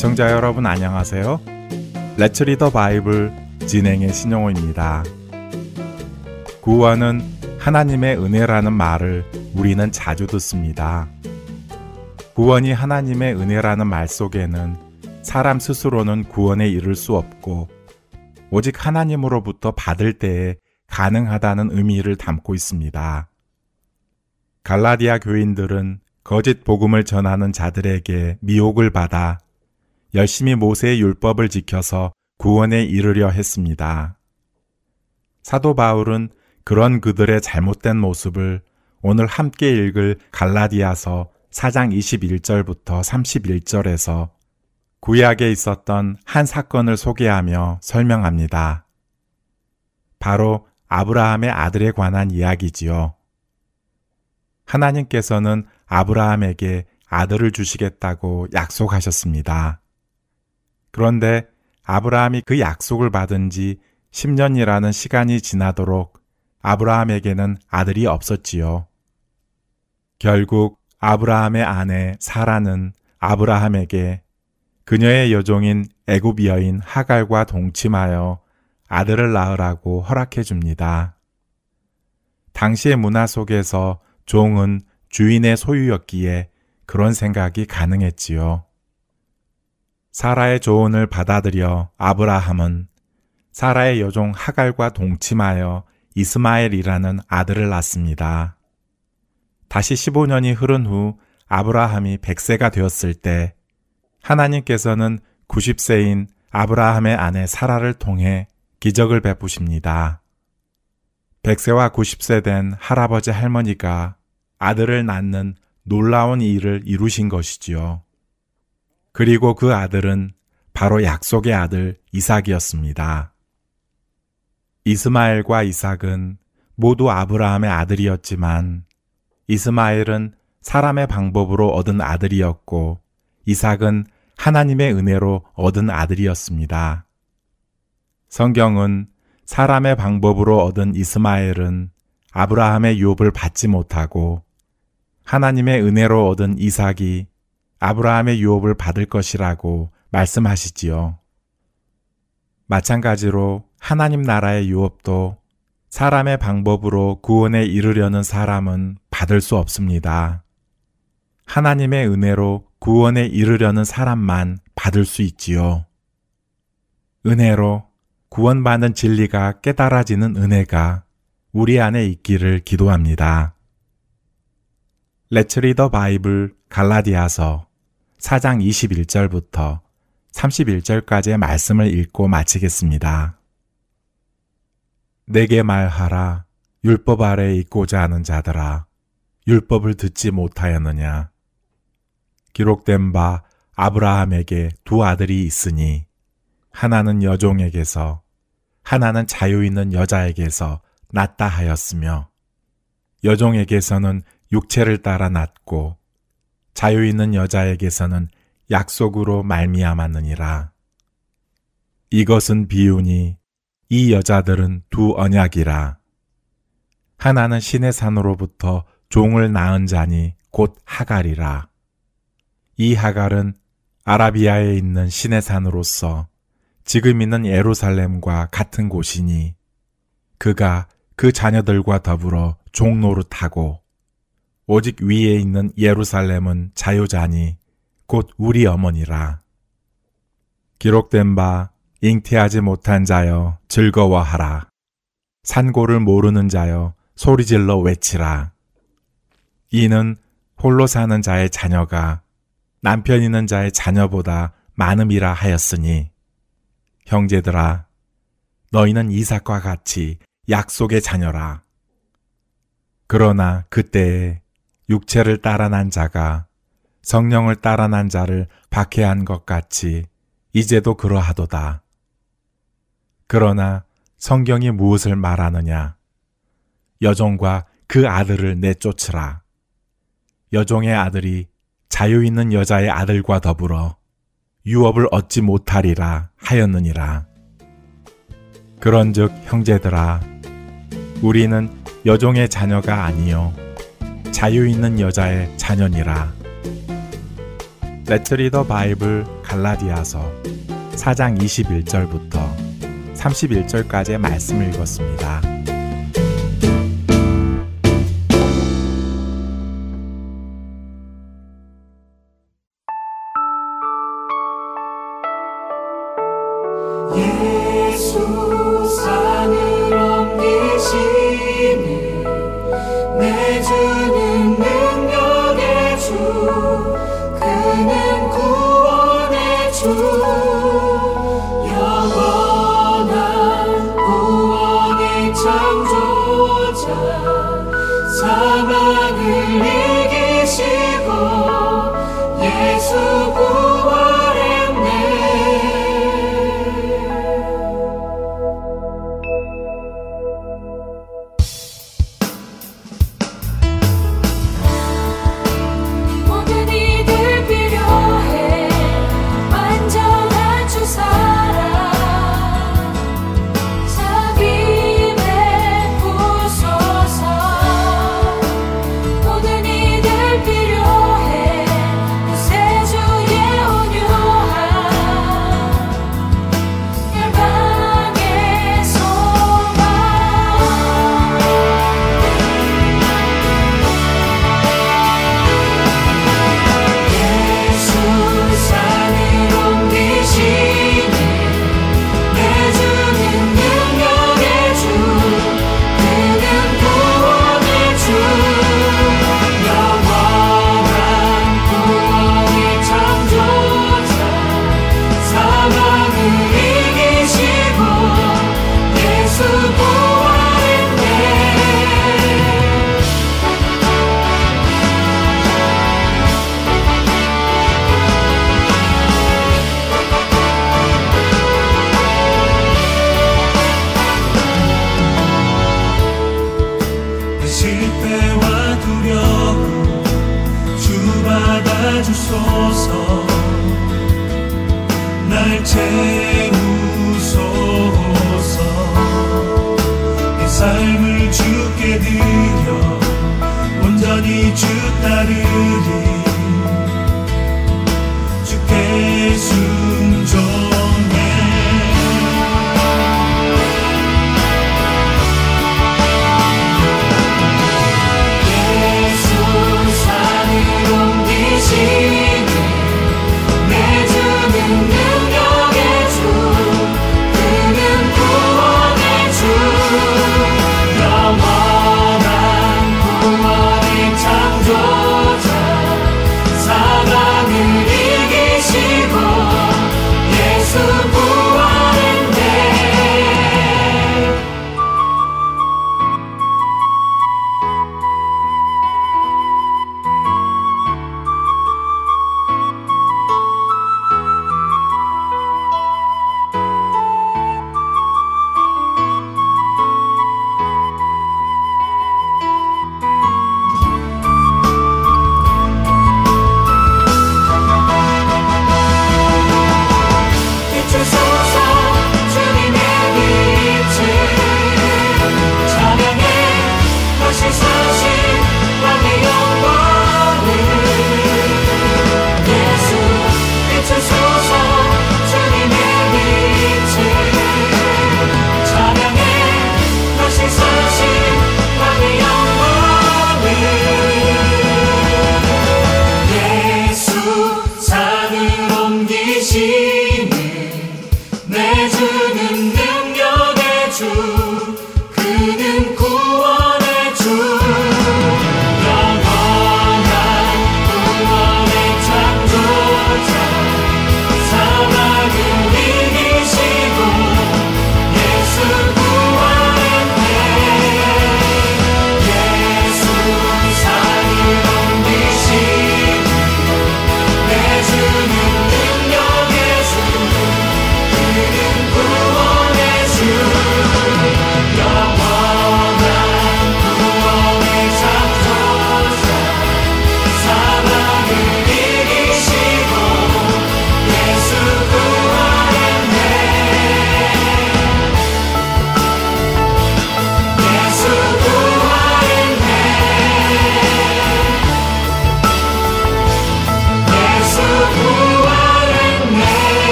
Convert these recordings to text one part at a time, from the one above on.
애청자 여러분 안녕하세요. 레츠 리더 바이블 진행의 신용호입니다. 구원은 하나님의 은혜라는 말을 우리는 자주 듣습니다. 구원이 하나님의 은혜라는 말 속에는 사람 스스로는 구원에 이를 수 없고 오직 하나님으로부터 받을 때에 가능하다는 의미를 담고 있습니다. 갈라디아 교인들은 거짓 복음을 전하는 자들에게 미혹을 받아 열심히 모세의 율법을 지켜서 구원에 이르려 했습니다. 사도 바울은 그런 그들의 잘못된 모습을 오늘 함께 읽을 갈라디아서 4장 21절부터 31절에서 구약에 있었던 한 사건을 소개하며 설명합니다. 바로 아브라함의 아들에 관한 이야기지요. 하나님께서는 아브라함에게 아들을 주시겠다고 약속하셨습니다. 그런데 아브라함이 그 약속을 받은 지 10년이라는 시간이 지나도록 아브라함에게는 아들이 없었지요. 결국 아브라함의 아내 사라는 아브라함에게 그녀의 여종인 애굽 여인 하갈과 동침하여 아들을 낳으라고 허락해 줍니다. 당시의 문화 속에서 종은 주인의 소유였기에 그런 생각이 가능했지요. 사라의 조언을 받아들여 아브라함은 사라의 여종 하갈과 동침하여 이스마엘이라는 아들을 낳습니다. 다시 15년이 흐른 후 아브라함이 100세가 되었을 때 하나님께서는 90세인 아브라함의 아내 사라를 통해 기적을 베푸십니다. 100세와 90세 된 할아버지 할머니가 아들을 낳는 놀라운 일을 이루신 것이지요. 그리고 그 아들은 바로 약속의 아들 이삭이었습니다. 이스마엘과 이삭은 모두 아브라함의 아들이었지만 이스마엘은 사람의 방법으로 얻은 아들이었고 이삭은 하나님의 은혜로 얻은 아들이었습니다. 성경은 사람의 방법으로 얻은 이스마엘은 아브라함의 유업을 받지 못하고 하나님의 은혜로 얻은 이삭이 아브라함의 유업을 받을 것이라고 말씀하시지요. 마찬가지로 하나님 나라의 유업도 사람의 방법으로 구원에 이르려는 사람은 받을 수 없습니다. 하나님의 은혜로 구원에 이르려는 사람만 받을 수 있지요. 은혜로 구원받는 진리가 깨달아지는 은혜가 우리 안에 있기를 기도합니다. 레츠 리더 바이블 갈라디아서 4장 21절부터 31절까지의 말씀을 읽고 마치겠습니다. 내게 말하라. 율법 아래 있고자 하는 자들아. 율법을 듣지 못하였느냐. 기록된 바 아브라함에게 두 아들이 있으니 하나는 여종에게서 하나는 자유 있는 여자에게서 낳다 하였으며 여종에게서는 육체를 따라 낳고 자유 있는 여자에게서는 약속으로 말미암았느니라. 이것은 비유니 이 여자들은 두 언약이라. 하나는 신의 산으로부터 종을 낳은 자니 곧 하갈이라. 이 하갈은 아라비아에 있는 신의 산으로서 지금 있는 예루살렘과 같은 곳이니 그가 그 자녀들과 더불어 종 노릇하고 오직 위에 있는 예루살렘은 자유자니 곧 우리 어머니라. 기록된 바 잉태하지 못한 자여 즐거워하라. 산고를 모르는 자여 소리질러 외치라. 이는 홀로 사는 자의 자녀가 남편 있는 자의 자녀보다 많음이라 하였으니 형제들아 너희는 이삭과 같이 약속의 자녀라. 그러나 그때에 육체를 따라 난 자가 성령을 따라 난 자를 박해한 것 같이 이제도 그러하도다. 그러나 성경이 무엇을 말하느냐? 여종과 그 아들을 내쫓으라. 여종의 아들이 자유 있는 여자의 아들과 더불어 유업을 얻지 못하리라 하였느니라. 그런즉 형제들아, 우리는 여종의 자녀가 아니요 자유 있는 여자의 자녀니라. Let's Read the Bible 갈라디아서 4장 21절부터 31절까지의 말씀을 읽었습니다.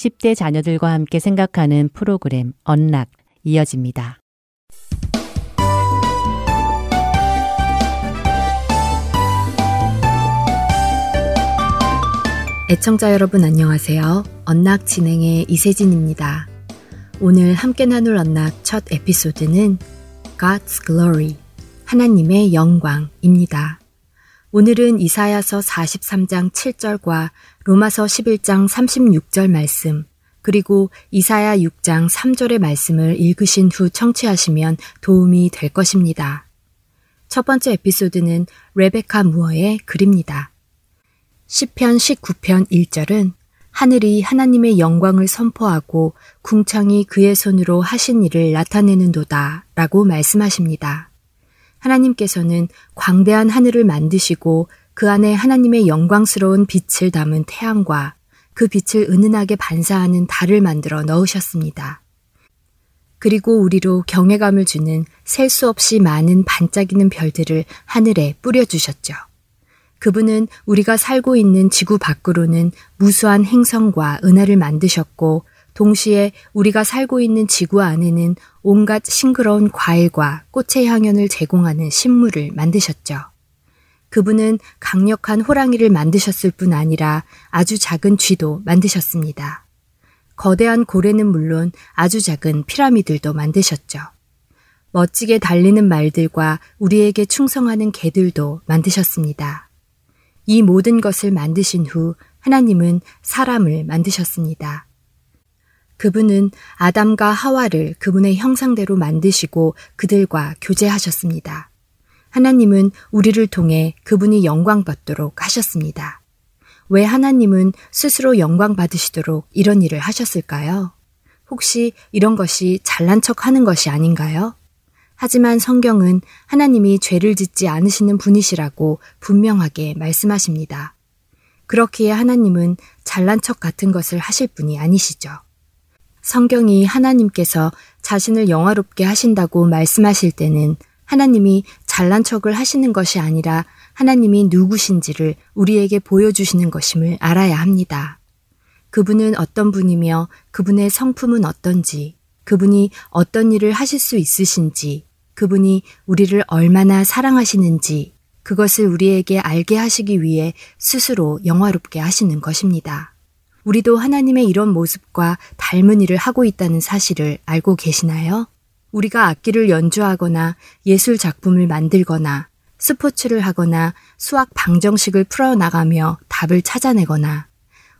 10대 자녀들과 함께 생각하는 프로그램 언락 이어집니다. 애청자 여러분 안녕하세요. 언락 진행의 이세진입니다. 오늘 함께 나눌 언락 첫 에피소드는 God's Glory, 하나님의 영광입니다. 오늘은 이사야서 43장 7절과 로마서 11장 36절 말씀, 그리고 이사야 6장 3절의 말씀을 읽으신 후 청취하시면 도움이 될 것입니다. 첫 번째 에피소드는 레베카 무어의 글입니다. 10편 19편 1절은 하늘이 하나님의 영광을 선포하고 궁창이 그의 손으로 하신 일을 나타내는도다 라고 말씀하십니다. 하나님께서는 광대한 하늘을 만드시고 그 안에 하나님의 영광스러운 빛을 담은 태양과 그 빛을 은은하게 반사하는 달을 만들어 넣으셨습니다. 그리고 우리로 경외감을 주는 셀 수 없이 많은 반짝이는 별들을 하늘에 뿌려주셨죠. 그분은 우리가 살고 있는 지구 밖으로는 무수한 행성과 은하를 만드셨고 동시에 우리가 살고 있는 지구 안에는 온갖 싱그러운 과일과 꽃의 향연을 제공하는 식물을 만드셨죠. 그분은 강력한 호랑이를 만드셨을 뿐 아니라 아주 작은 쥐도 만드셨습니다. 거대한 고래는 물론 아주 작은 피라미들도 만드셨죠. 멋지게 달리는 말들과 우리에게 충성하는 개들도 만드셨습니다. 이 모든 것을 만드신 후 하나님은 사람을 만드셨습니다. 그분은 아담과 하와를 그분의 형상대로 만드시고 그들과 교제하셨습니다. 하나님은 우리를 통해 그분이 영광 받도록 하셨습니다. 왜 하나님은 스스로 영광 받으시도록 이런 일을 하셨을까요? 혹시 이런 것이 잘난 척 하는 것이 아닌가요? 하지만 성경은 하나님이 죄를 짓지 않으시는 분이시라고 분명하게 말씀하십니다. 그렇기에 하나님은 잘난 척 같은 것을 하실 분이 아니시죠. 성경이 하나님께서 자신을 영화롭게 하신다고 말씀하실 때는 하나님이 잘난 척을 하시는 것이 아니라 하나님이 누구신지를 우리에게 보여주시는 것임을 알아야 합니다. 그분은 어떤 분이며 그분의 성품은 어떤지, 그분이 어떤 일을 하실 수 있으신지, 그분이 우리를 얼마나 사랑하시는지 그것을 우리에게 알게 하시기 위해 스스로 영화롭게 하시는 것입니다. 우리도 하나님의 이런 모습과 닮은 일을 하고 있다는 사실을 알고 계시나요? 우리가 악기를 연주하거나 예술 작품을 만들거나 스포츠를 하거나 수학 방정식을 풀어나가며 답을 찾아내거나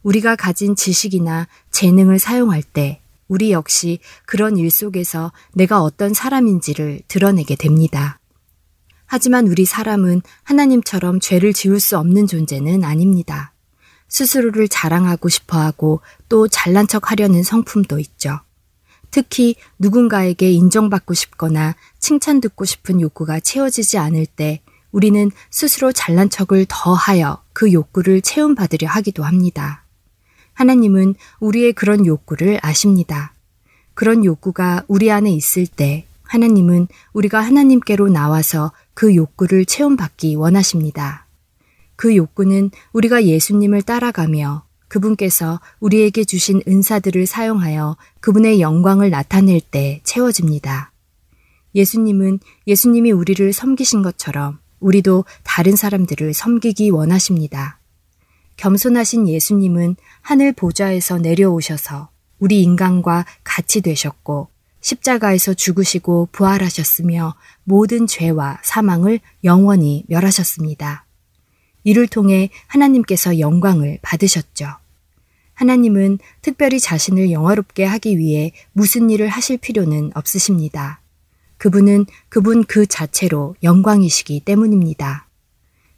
우리가 가진 지식이나 재능을 사용할 때 우리 역시 그런 일 속에서 내가 어떤 사람인지를 드러내게 됩니다. 하지만 우리 사람은 하나님처럼 죄를 지을 수 없는 존재는 아닙니다. 스스로를 자랑하고 싶어 하고 또 잘난 척 하려는 성품도 있죠. 특히 누군가에게 인정받고 싶거나 칭찬 듣고 싶은 욕구가 채워지지 않을 때 우리는 스스로 잘난 척을 더하여 그 욕구를 채움받으려 하기도 합니다. 하나님은 우리의 그런 욕구를 아십니다. 그런 욕구가 우리 안에 있을 때 하나님은 우리가 하나님께로 나와서 그 욕구를 체험받기 원하십니다. 그 욕구는 우리가 예수님을 따라가며 그분께서 우리에게 주신 은사들을 사용하여 그분의 영광을 나타낼 때 채워집니다. 예수님은 예수님이 우리를 섬기신 것처럼 우리도 다른 사람들을 섬기기 원하십니다. 겸손하신 예수님은 하늘 보좌에서 내려오셔서 우리 인간과 같이 되셨고 십자가에서 죽으시고 부활하셨으며 모든 죄와 사망을 영원히 멸하셨습니다. 이를 통해 하나님께서 영광을 받으셨죠. 하나님은 특별히 자신을 영화롭게 하기 위해 무슨 일을 하실 필요는 없으십니다. 그분은 그분 그 자체로 영광이시기 때문입니다.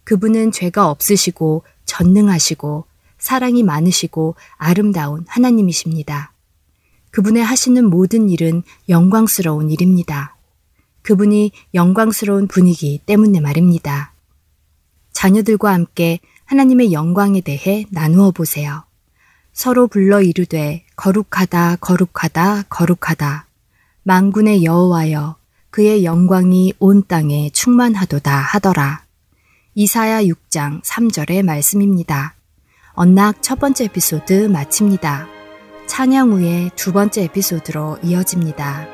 그분은 죄가 없으시고 전능하시고 사랑이 많으시고 아름다운 하나님이십니다. 그분의 하시는 모든 일은 영광스러운 일입니다. 그분이 영광스러운 분이기 때문에 말입니다. 자녀들과 함께 하나님의 영광에 대해 나누어 보세요. 서로 불러 이르되 거룩하다 거룩하다 거룩하다 만군의 여호와여 그의 영광이 온 땅에 충만하도다 하더라. 이사야 6장 3절의 말씀입니다. 언락 첫 번째 에피소드 마칩니다. 찬양 후의 두 번째 에피소드로 이어집니다.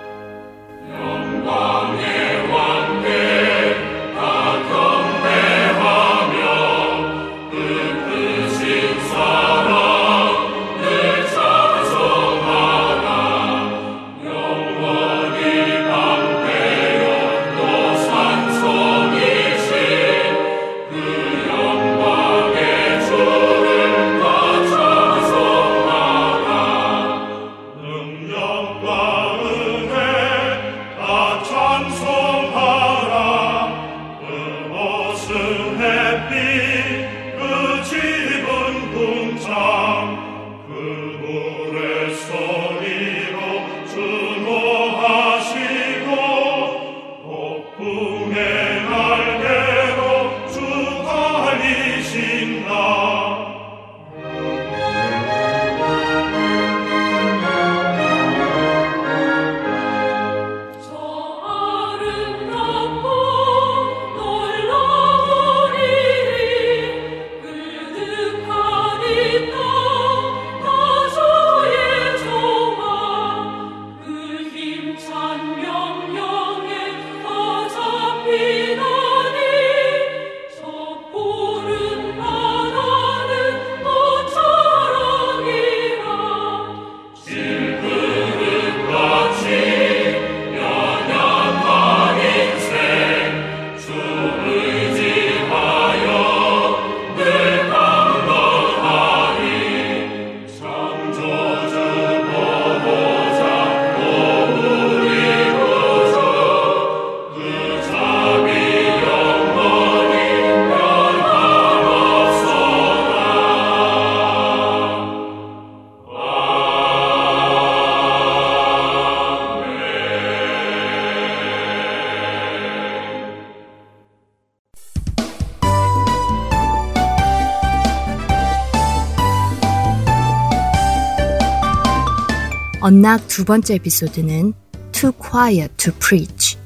언락 두 번째 에피소드는 Too Quiet to Preach.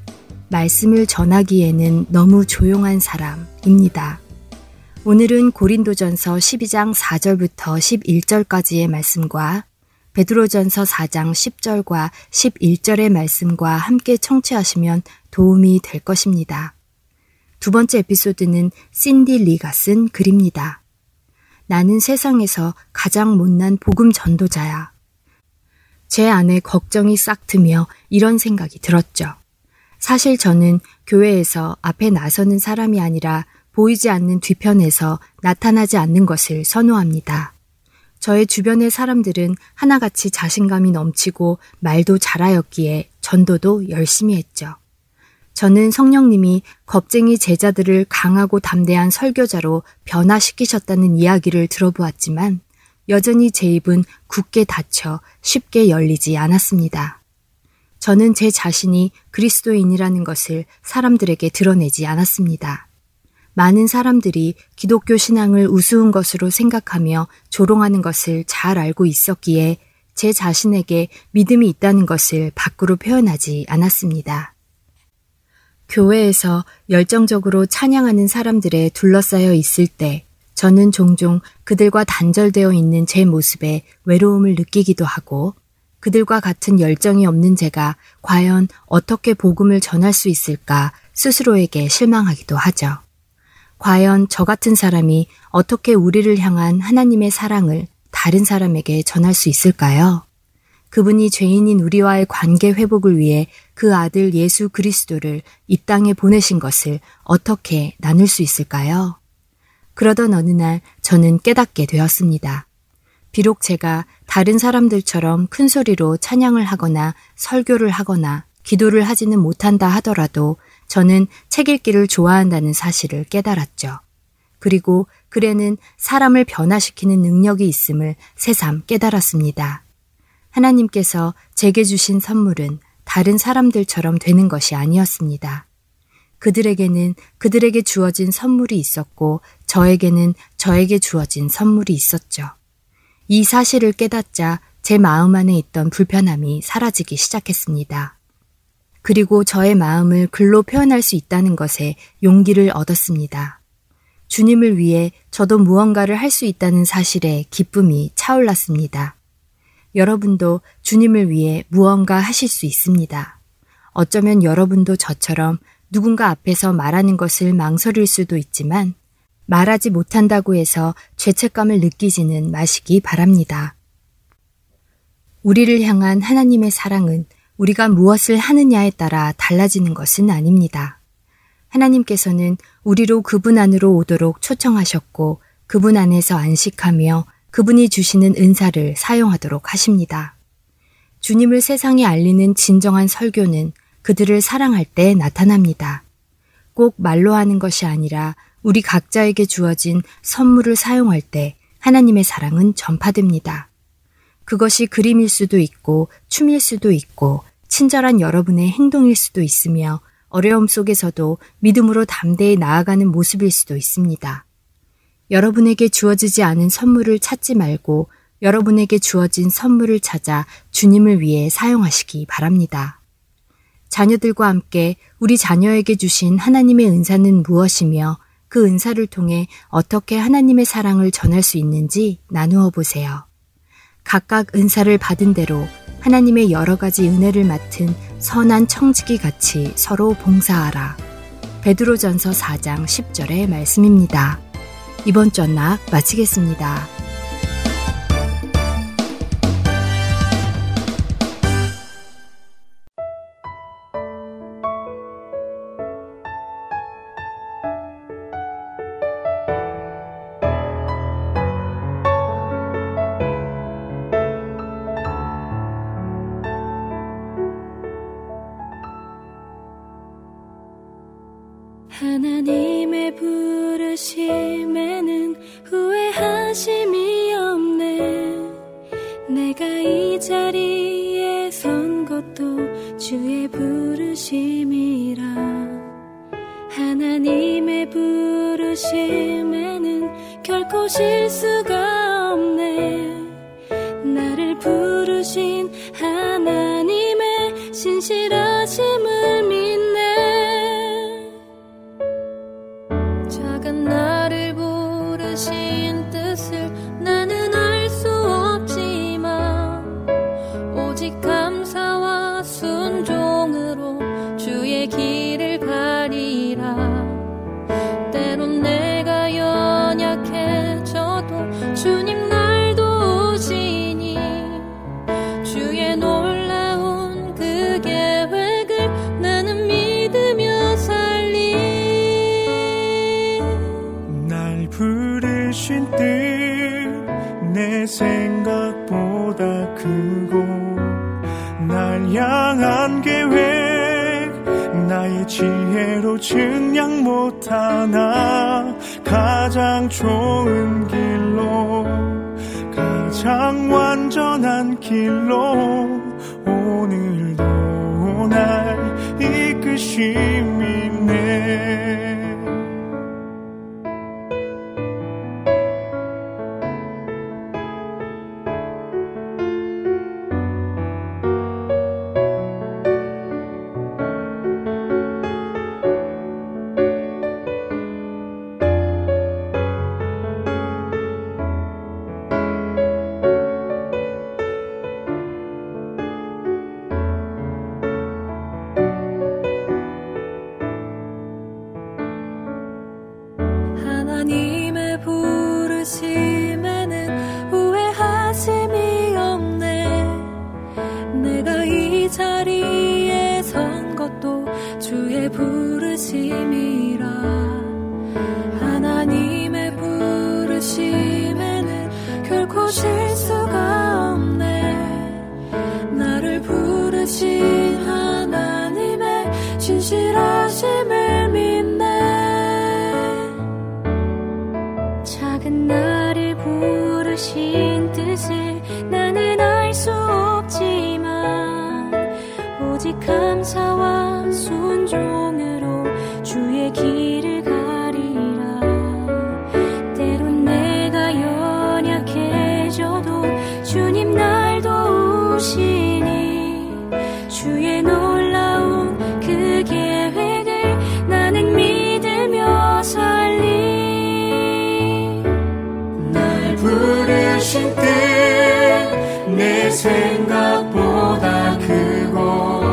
말씀을 전하기에는 너무 조용한 사람입니다. 오늘은 고린도전서 12장 4절부터 11절까지의 말씀과 베드로전서 4장 10절과 11절의 말씀과 함께 청취하시면 도움이 될 것입니다. 두 번째 에피소드는 신디 리가 쓴 글입니다. 나는 세상에서 가장 못난 복음 전도자야. 제 안에 걱정이 싹 트며 이런 생각이 들었죠. 사실 저는 교회에서 앞에 나서는 사람이 아니라 보이지 않는 뒤편에서 나타나지 않는 것을 선호합니다. 저의 주변의 사람들은 하나같이 자신감이 넘치고 말도 잘하였기에 전도도 열심히 했죠. 저는 성령님이 겁쟁이 제자들을 강하고 담대한 설교자로 변화시키셨다는 이야기를 들어보았지만 여전히 제 입은 굳게 닫혀 쉽게 열리지 않았습니다. 저는 제 자신이 그리스도인이라는 것을 사람들에게 드러내지 않았습니다. 많은 사람들이 기독교 신앙을 우스운 것으로 생각하며 조롱하는 것을 잘 알고 있었기에 제 자신에게 믿음이 있다는 것을 밖으로 표현하지 않았습니다. 교회에서 열정적으로 찬양하는 사람들에 둘러싸여 있을 때 저는 종종 그들과 단절되어 있는 제 모습에 외로움을 느끼기도 하고 그들과 같은 열정이 없는 제가 과연 어떻게 복음을 전할 수 있을까 스스로에게 실망하기도 하죠. 과연 저 같은 사람이 어떻게 우리를 향한 하나님의 사랑을 다른 사람에게 전할 수 있을까요? 그분이 죄인인 우리와의 관계 회복을 위해 그 아들 예수 그리스도를 이 땅에 보내신 것을 어떻게 나눌 수 있을까요? 그러던 어느 날 저는 깨닫게 되었습니다. 비록 제가 다른 사람들처럼 큰 소리로 찬양을 하거나 설교를 하거나 기도를 하지는 못한다 하더라도 저는 책 읽기를 좋아한다는 사실을 깨달았죠. 그리고 글에는 사람을 변화시키는 능력이 있음을 새삼 깨달았습니다. 하나님께서 제게 주신 선물은 다른 사람들처럼 되는 것이 아니었습니다. 그들에게는 그들에게 주어진 선물이 있었고 저에게는 저에게 주어진 선물이 있었죠. 이 사실을 깨닫자 제 마음 안에 있던 불편함이 사라지기 시작했습니다. 그리고 저의 마음을 글로 표현할 수 있다는 것에 용기를 얻었습니다. 주님을 위해 저도 무언가를 할 수 있다는 사실에 기쁨이 차올랐습니다. 여러분도 주님을 위해 무언가 하실 수 있습니다. 어쩌면 여러분도 저처럼 누군가 앞에서 말하는 것을 망설일 수도 있지만 말하지 못한다고 해서 죄책감을 느끼지는 마시기 바랍니다. 우리를 향한 하나님의 사랑은 우리가 무엇을 하느냐에 따라 달라지는 것은 아닙니다. 하나님께서는 우리로 그분 안으로 오도록 초청하셨고 그분 안에서 안식하며 그분이 주시는 은사를 사용하도록 하십니다. 주님을 세상에 알리는 진정한 설교는 그들을 사랑할 때 나타납니다. 꼭 말로 하는 것이 아니라 우리 각자에게 주어진 선물을 사용할 때 하나님의 사랑은 전파됩니다. 그것이 그림일 수도 있고 춤일 수도 있고 친절한 여러분의 행동일 수도 있으며 어려움 속에서도 믿음으로 담대히 나아가는 모습일 수도 있습니다. 여러분에게 주어지지 않은 선물을 찾지 말고 여러분에게 주어진 선물을 찾아 주님을 위해 사용하시기 바랍니다. 자녀들과 함께 우리 자녀에게 주신 하나님의 은사는 무엇이며 그 은사를 통해 어떻게 하나님의 사랑을 전할 수 있는지 나누어 보세요. 각각 은사를 받은 대로 하나님의 여러 가지 은혜를 맡은 선한 청지기 같이 서로 봉사하라. 베드로전서 4장 10절의 말씀입니다. 이번 전락 마치겠습니다. 길로 오늘도 날 이끄심이 생각보다 크고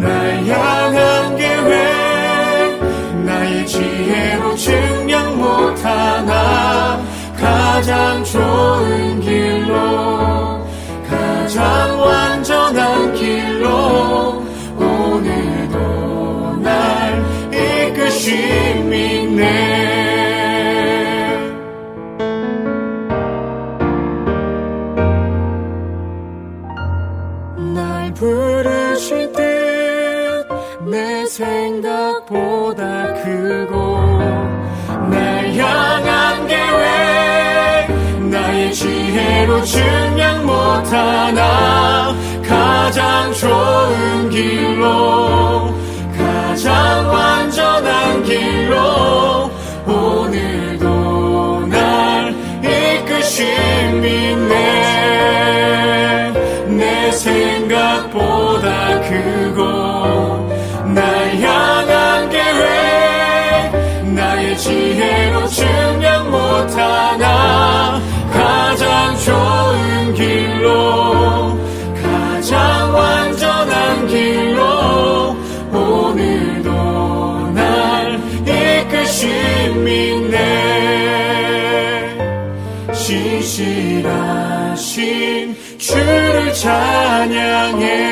날 향한 계획 나의 지혜로 증명 못하나 가장 좋은 길 못하나 가장 좋은 길로 신실하신 주를 찬양해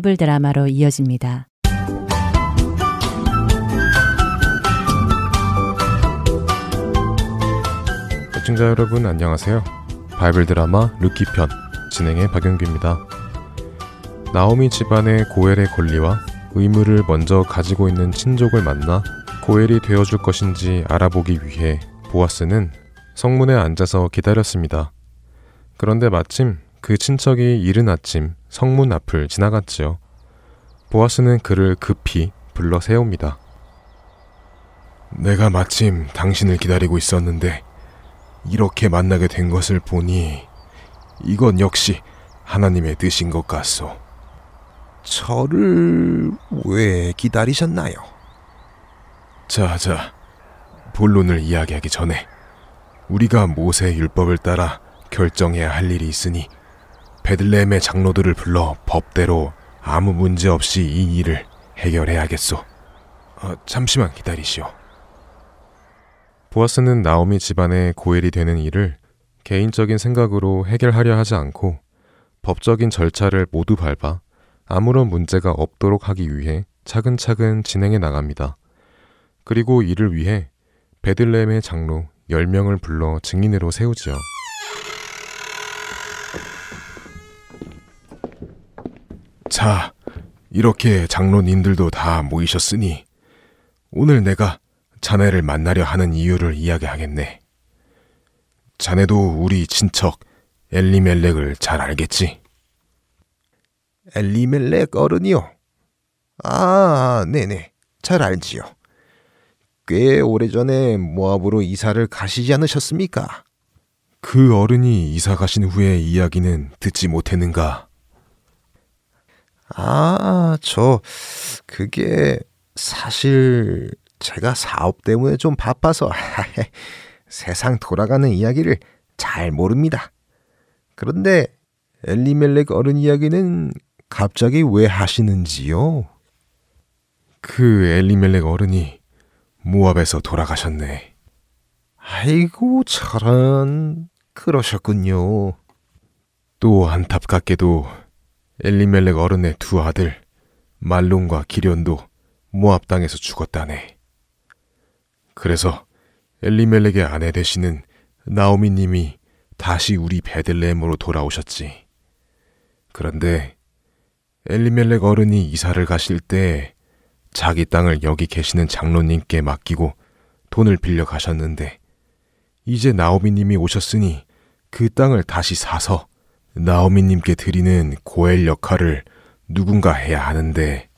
바이블 드라마로 이어집니다. 시청자 여러분 안녕하세요. 바이블 드라마 룻기 편 진행의 박영규입니다. 나오미 집안의 고엘의 권리와 의무를 먼저 가지고 있는 친족을 만나 고엘이 되어줄 것인지 알아보기 위해 보아스는 성문에 앉아서 기다렸습니다. 그런데 마침 그 친척이 이른 아침 성문 앞을 지나갔지요. 보아스는 그를 급히 불러 세웁니다. 내가 마침 당신을 기다리고 있었는데 이렇게 만나게 된 것을 보니 이건 역시 하나님의 뜻인 것 같소. 저를 왜 기다리셨나요? 자, 자, 본론을 이야기하기 전에 우리가 모세 율법을 따라 결정해야 할 일이 있으니 베들레헴의 장로들을 불러 법대로 아무 문제 없이 이 일을 해결해야겠소. 어, 잠시만 기다리시오. 보아스는 나오미 집안의 고엘이 되는 일을 개인적인 생각으로 해결하려 하지 않고 법적인 절차를 모두 밟아 아무런 문제가 없도록 하기 위해 차근차근 진행해 나갑니다. 그리고 이를 위해 베들레헴의 장로 10명을 불러 증인으로 세우지요. 자, 이렇게 장로님들도 다 모이셨으니 오늘 내가 자네를 만나려 하는 이유를 이야기하겠네. 자네도 우리 친척 엘리멜렉을 잘 알겠지? 엘리멜렉 어른이요? 아, 네네. 잘 알지요. 꽤 오래전에 모압으로 이사를 가시지 않으셨습니까? 그 어른이 이사 가신 후의 이야기는 듣지 못했는가? 아, 저, 그게 사실 제가 사업 때문에 좀 바빠서 세상 돌아가는 이야기를 잘 모릅니다. 그런데 엘리멜렉 어른 이야기는 갑자기 왜 하시는지요? 그 엘리멜렉 어른이 모압에서 돌아가셨네. 아이고, 저런, 그러셨군요. 또 안타깝게도 엘리멜렉 어른의 두 아들 말론과 기련도 모압 땅에서 죽었다네. 그래서 엘리멜렉의 아내 되시는 나오미 님이 다시 우리 베들레헴으로 돌아오셨지. 그런데 엘리멜렉 어른이 이사를 가실 때 자기 땅을 여기 계시는 장로님께 맡기고 돈을 빌려 가셨는데 이제 나오미 님이 오셨으니 그 땅을 다시 사서 나오미 님께 드리는 고엘 역할을 누군가 해야 하는데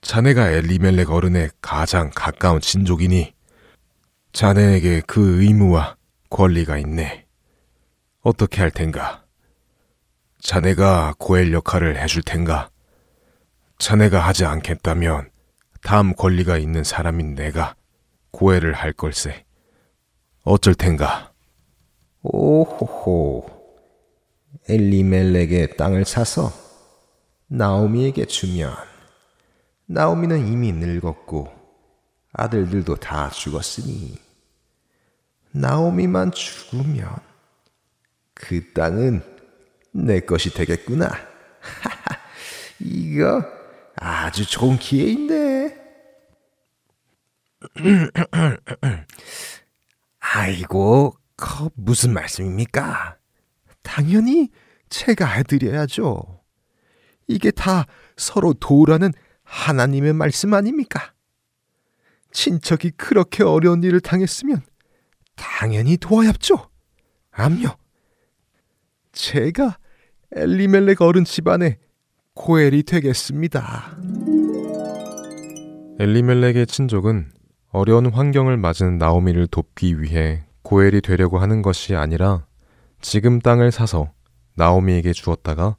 자네가 엘리멜렉 어른의 가장 가까운 친족이니 자네에게 그 의무와 권리가 있네. 어떻게 할 텐가? 자네가 고엘 역할을 해줄 텐가? 자네가 하지 않겠다면 다음 권리가 있는 사람인 내가 고해를 할 걸세. 어쩔 텐가? 오호호. 엘리멜렉의 땅을 사서 나오미에게 주면 나오미는 이미 늙었고 아들들도 다 죽었으니 나오미만 죽으면 그 땅은 내 것이 되겠구나. 이거 아주 좋은 기회인데. 아이고, 그 무슨 말씀입니까? 당연히 제가 해드려야죠. 이게 다 서로 도우라는 하나님의 말씀 아닙니까? 친척이 그렇게 어려운 일을 당했으면 당연히 도와야죠. 암요. 제가 엘리멜렉 어른 집안의 고엘이 되겠습니다. 엘리멜렉의 친족은 어려운 환경을 맞은 나오미를 돕기 위해 고엘이 되려고 하는 것이 아니라 지금 땅을 사서 나오미에게 주었다가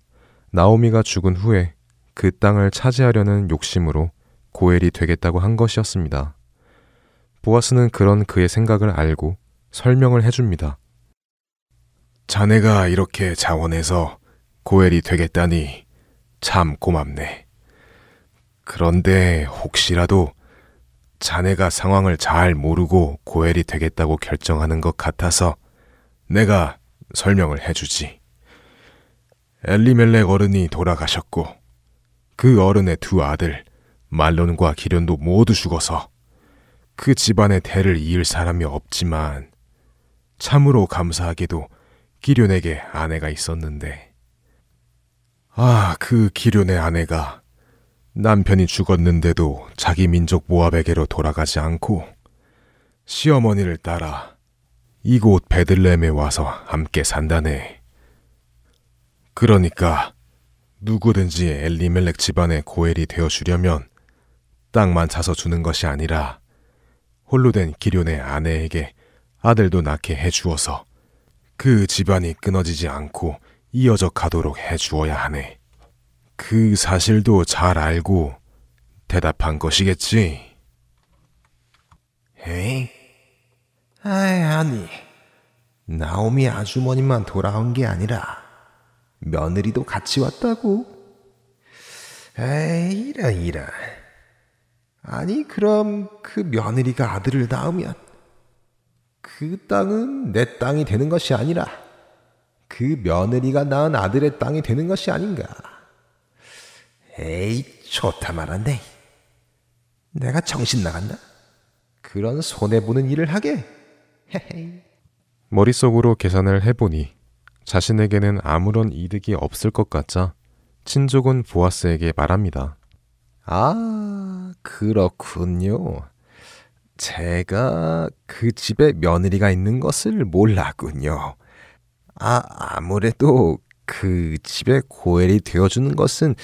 나오미가 죽은 후에 그 땅을 차지하려는 욕심으로 고엘이 되겠다고 한 것이었습니다. 보아스는 그런 그의 생각을 알고 설명을 해줍니다. 자네가 이렇게 자원해서 고엘이 되겠다니 참 고맙네. 그런데 혹시라도 자네가 상황을 잘 모르고 고엘이 되겠다고 결정하는 것 같아서 내가 설명을 해주지. 엘리멜렉 어른이 돌아가셨고 그 어른의 두 아들 말론과 기련도 모두 죽어서 그 집안의 대를 이을 사람이 없지만 참으로 감사하게도 기련에게 아내가 있었는데 아, 그 기련의 아내가 남편이 죽었는데도 자기 민족 모압에게로 돌아가지 않고 시어머니를 따라 이곳 베들레헴에 와서 함께 산다네. 그러니까 누구든지 엘리멜렉 집안의 고엘이 되어 주려면 땅만 사서 주는 것이 아니라 홀로 된 기련의 아내에게 아들도 낳게 해 주어서 그 집안이 끊어지지 않고 이어져 가도록 해 주어야 하네. 그 사실도 잘 알고 대답한 것이겠지. 에이? 아이, 아니. 나오미 아주머니만 돌아온 게 아니라 며느리도 같이 왔다고? 에이, 이런, 이런. 아니, 그럼 그 며느리가 아들을 낳으면 그 땅은 내 땅이 되는 것이 아니라 그 며느리가 낳은 아들의 땅이 되는 것이 아닌가? 에이, 좋다 말한데. 내가 정신 나갔나? 그런 손해보는 일을 하게? 머릿속으로 계산을 해보니 자신에게는 아무런 이득이 없을 것 같자 친족은 보아스에게 말합니다. 아, 그렇군요. 제가 그 집에 며느리가 있는 것을 몰랐군요. 아, 아무래도 그 집에 고엘이 되어주는 것은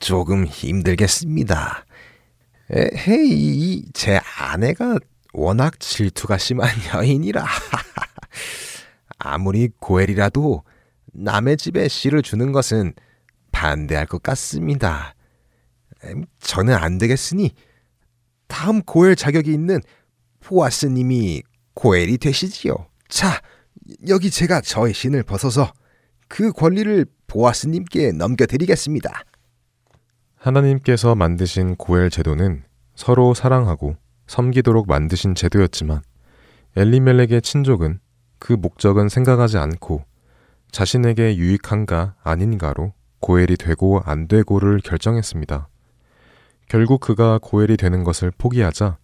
조금 힘들겠습니다. 헤이, 제 아내가 워낙 질투가 심한 여인이라. 아무리 고엘이라도 남의 집에 씨를 주는 것은 반대할 것 같습니다. 저는 안 되겠으니 다음 고엘 자격이 있는 포아스님이 고엘이 되시지요. 자, 여기 제가 저의 신을 벗어서 그 권리를 보아스님께 넘겨드리겠습니다. 하나님께서 만드신 고엘 제도는 서로 사랑하고 섬기도록 만드신 제도였지만 엘리멜렉의 친족은 그 목적은 생각하지 않고 자신에게 유익한가 아닌가로 고엘이 되고 안 되고를 결정했습니다. 결국 그가 고엘이 되는 것을 포기하자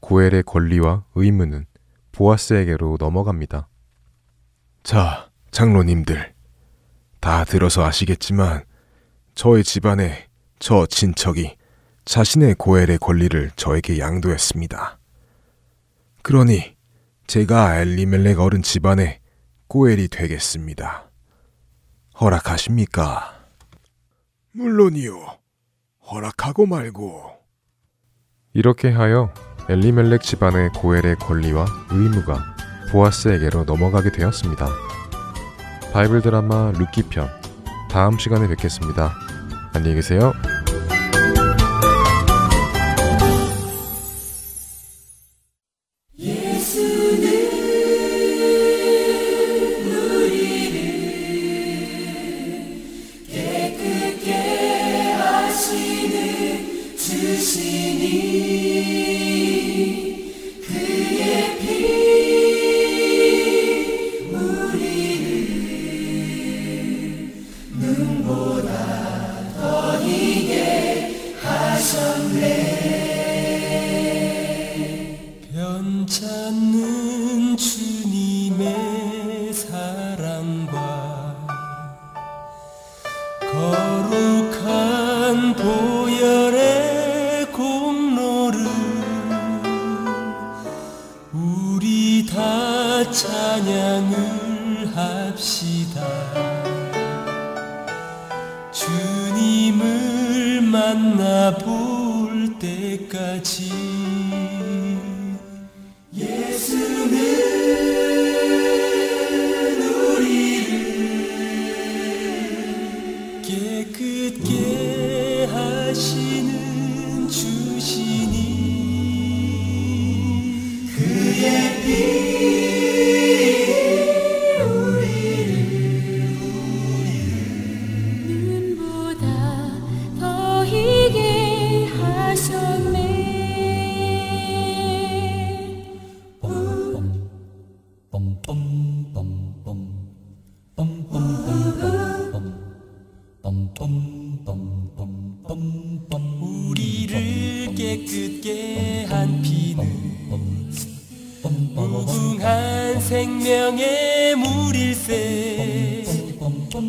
고엘의 권리와 의무는 보아스에게로 넘어갑니다. 자, 장로님들. 다 들어서 아시겠지만 저의 집안에 저 친척이 자신의 고엘의 권리를 저에게 양도했습니다. 그러니 제가 엘리멜렉 어른 집안의 고엘이 되겠습니다. 허락하십니까? 물론이요. 허락하고 말고. 이렇게 하여 엘리멜렉 집안의 고엘의 권리와 의무가 보아스에게로 넘어가게 되었습니다. 바이블 드라마 룻기 편 다음 시간에 뵙겠습니다. 안녕히 계세요. 우리를 깨끗게 한 피는 무궁한 생명의 물일세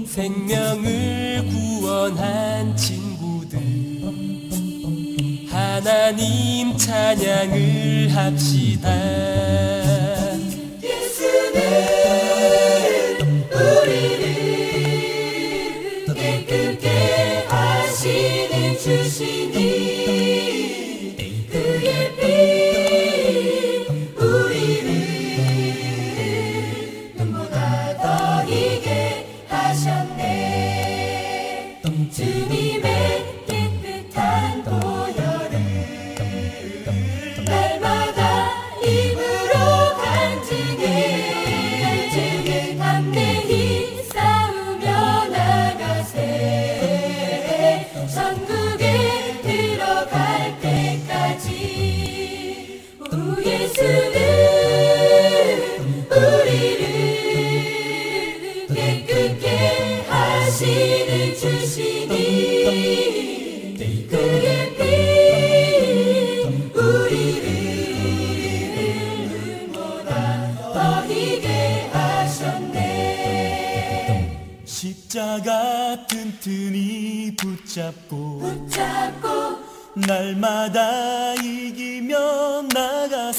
생명을 구원한 친구들. 하나님 찬양을 합시다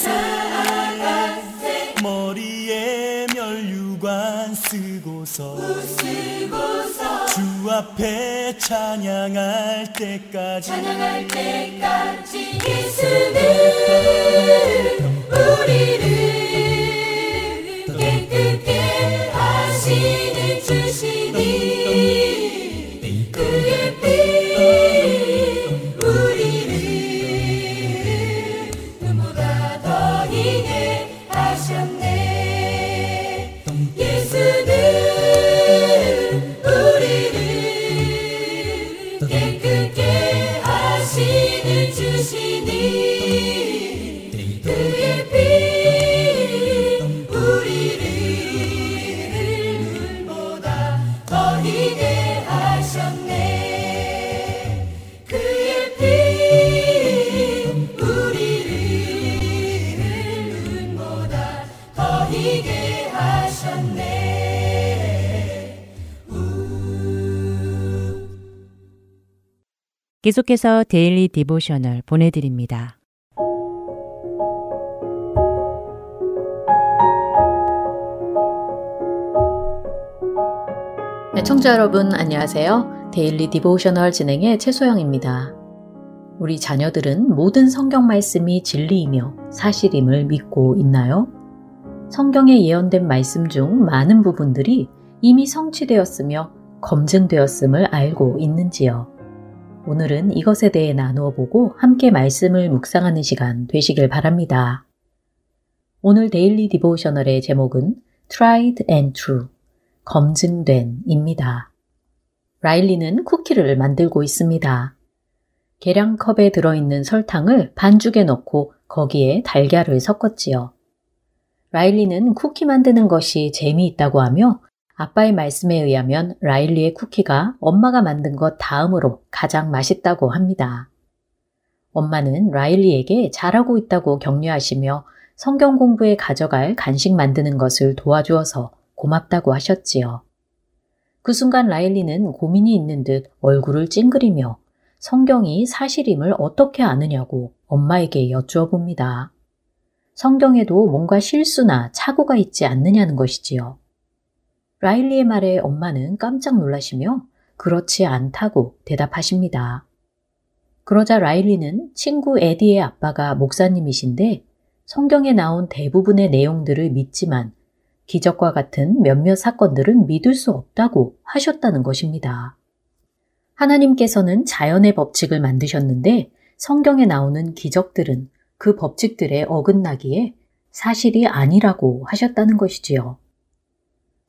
나가세 머리에 멸류관 쓰고서 쓰고서 주 앞에 찬양할 때까지 찬양할 때까지 예수는 우리를 계속해서 Daily Devotional 보내드립니다. 네, 청자 여러분 안녕하세요. Daily Devotional 진행의 최소영입니다. 우리 자녀들은 모든 성경 말씀이 진리이며 사실임을 믿고 있나요? 성경에 예언된 말씀 중 많은 부분들이 이미 성취되었으며 검증되었음을 알고 있는지요? 오늘은 이것에 대해 나누어 보고 함께 말씀을 묵상하는 시간 되시길 바랍니다. 오늘 데일리 디보셔널의 제목은 Tried and True, 검증된입니다. 라일리는 쿠키를 만들고 있습니다. 계량컵에 들어있는 설탕을 반죽에 넣고 거기에 달걀을 섞었지요. 라일리는 쿠키 만드는 것이 재미있다고 하며 아빠의 말씀에 의하면 라일리의 쿠키가 엄마가 만든 것 다음으로 가장 맛있다고 합니다. 엄마는 라일리에게 잘하고 있다고 격려하시며 성경 공부에 가져갈 간식 만드는 것을 도와주어서 고맙다고 하셨지요. 그 순간 라일리는 고민이 있는 듯 얼굴을 찡그리며 성경이 사실임을 어떻게 아느냐고 엄마에게 여쭈어 봅니다. 성경에도 뭔가 실수나 착오가 있지 않느냐는 것이지요. 라일리의 말에 엄마는 깜짝 놀라시며 그렇지 않다고 대답하십니다. 그러자 라일리는 친구 에디의 아빠가 목사님이신데 성경에 나온 대부분의 내용들을 믿지만 기적과 같은 몇몇 사건들은 믿을 수 없다고 하셨다는 것입니다. 하나님께서는 자연의 법칙을 만드셨는데 성경에 나오는 기적들은 그 법칙들에 어긋나기에 사실이 아니라고 하셨다는 것이지요.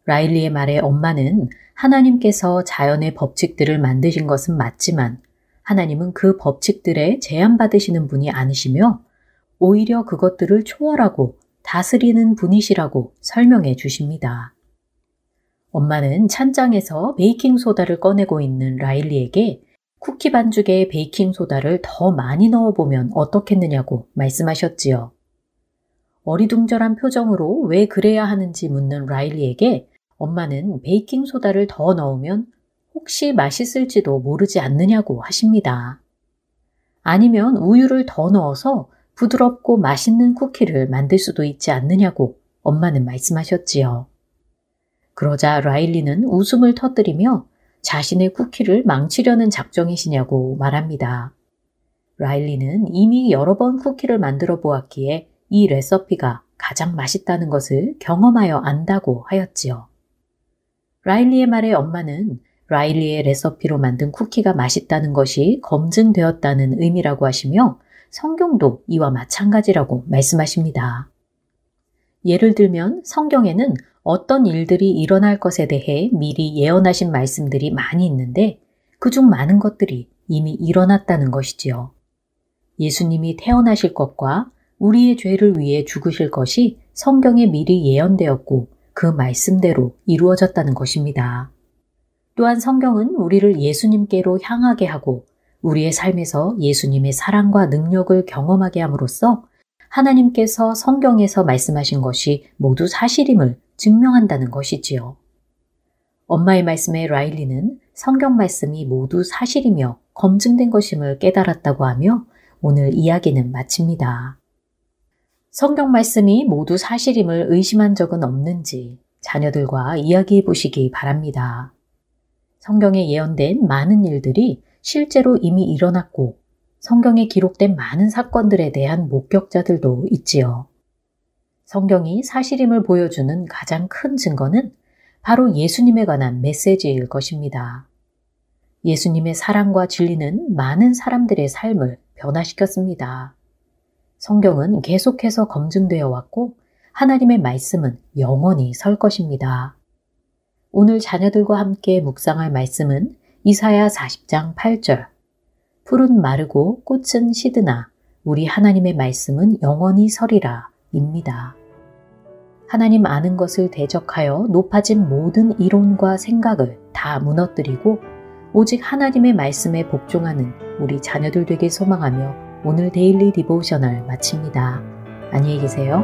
라일리의 말에 엄마는 하나님께서 자연의 법칙들을 만드신 것은 맞지만 하나님은 그 법칙들에 제한받으시는 분이 아니시며 오히려 그것들을 초월하고 다스리는 분이시라고 설명해 주십니다. 엄마는 찬장에서 베이킹소다를 꺼내고 있는 라일리에게 쿠키 반죽에 베이킹소다를 더 많이 넣어보면 어떻겠느냐고 말씀하셨지요. 어리둥절한 표정으로 왜 그래야 하는지 묻는 라일리에게 엄마는 베이킹소다를 더 넣으면 혹시 맛있을지도 모르지 않느냐고 하십니다. 아니면 우유를 더 넣어서 부드럽고 맛있는 쿠키를 만들 수도 있지 않느냐고 엄마는 말씀하셨지요. 그러자 라일리는 웃음을 터뜨리며 자신의 쿠키를 망치려는 작정이시냐고 말합니다. 라일리는 이미 여러 번 쿠키를 만들어 보았기에 이 레시피가 가장 맛있다는 것을 경험하여 안다고 하였지요. 라일리의 말에 엄마는 라일리의 레시피로 만든 쿠키가 맛있다는 것이 검증되었다는 의미라고 하시며 성경도 이와 마찬가지라고 말씀하십니다. 예를 들면 성경에는 어떤 일들이 일어날 것에 대해 미리 예언하신 말씀들이 많이 있는데 그중 많은 것들이 이미 일어났다는 것이지요. 예수님이 태어나실 것과 우리의 죄를 위해 죽으실 것이 성경에 미리 예언되었고 그 말씀대로 이루어졌다는 것입니다. 또한 성경은 우리를 예수님께로 향하게 하고 우리의 삶에서 예수님의 사랑과 능력을 경험하게 함으로써 하나님께서 성경에서 말씀하신 것이 모두 사실임을 증명한다는 것이지요. 엄마의 말씀에 라일리는 성경 말씀이 모두 사실이며 검증된 것임을 깨달았다고 하며 오늘 이야기는 마칩니다. 성경 말씀이 모두 사실임을 의심한 적은 없는지 자녀들과 이야기해 보시기 바랍니다. 성경에 예언된 많은 일들이 실제로 이미 일어났고 성경에 기록된 많은 사건들에 대한 목격자들도 있지요. 성경이 사실임을 보여주는 가장 큰 증거는 바로 예수님에 관한 메시지일 것입니다. 예수님의 사랑과 진리는 많은 사람들의 삶을 변화시켰습니다. 성경은 계속해서 검증되어 왔고 하나님의 말씀은 영원히 설 것입니다. 오늘 자녀들과 함께 묵상할 말씀은 이사야 40장 8절. 풀은 마르고 꽃은 시드나 우리 하나님의 말씀은 영원히 서리라 입니다. 하나님 아는 것을 대적하여 높아진 모든 이론과 생각을 다 무너뜨리고 오직 하나님의 말씀에 복종하는 우리 자녀들 되길 소망하며 오늘 Daily Devotional 마칩니다. 안녕히 계세요.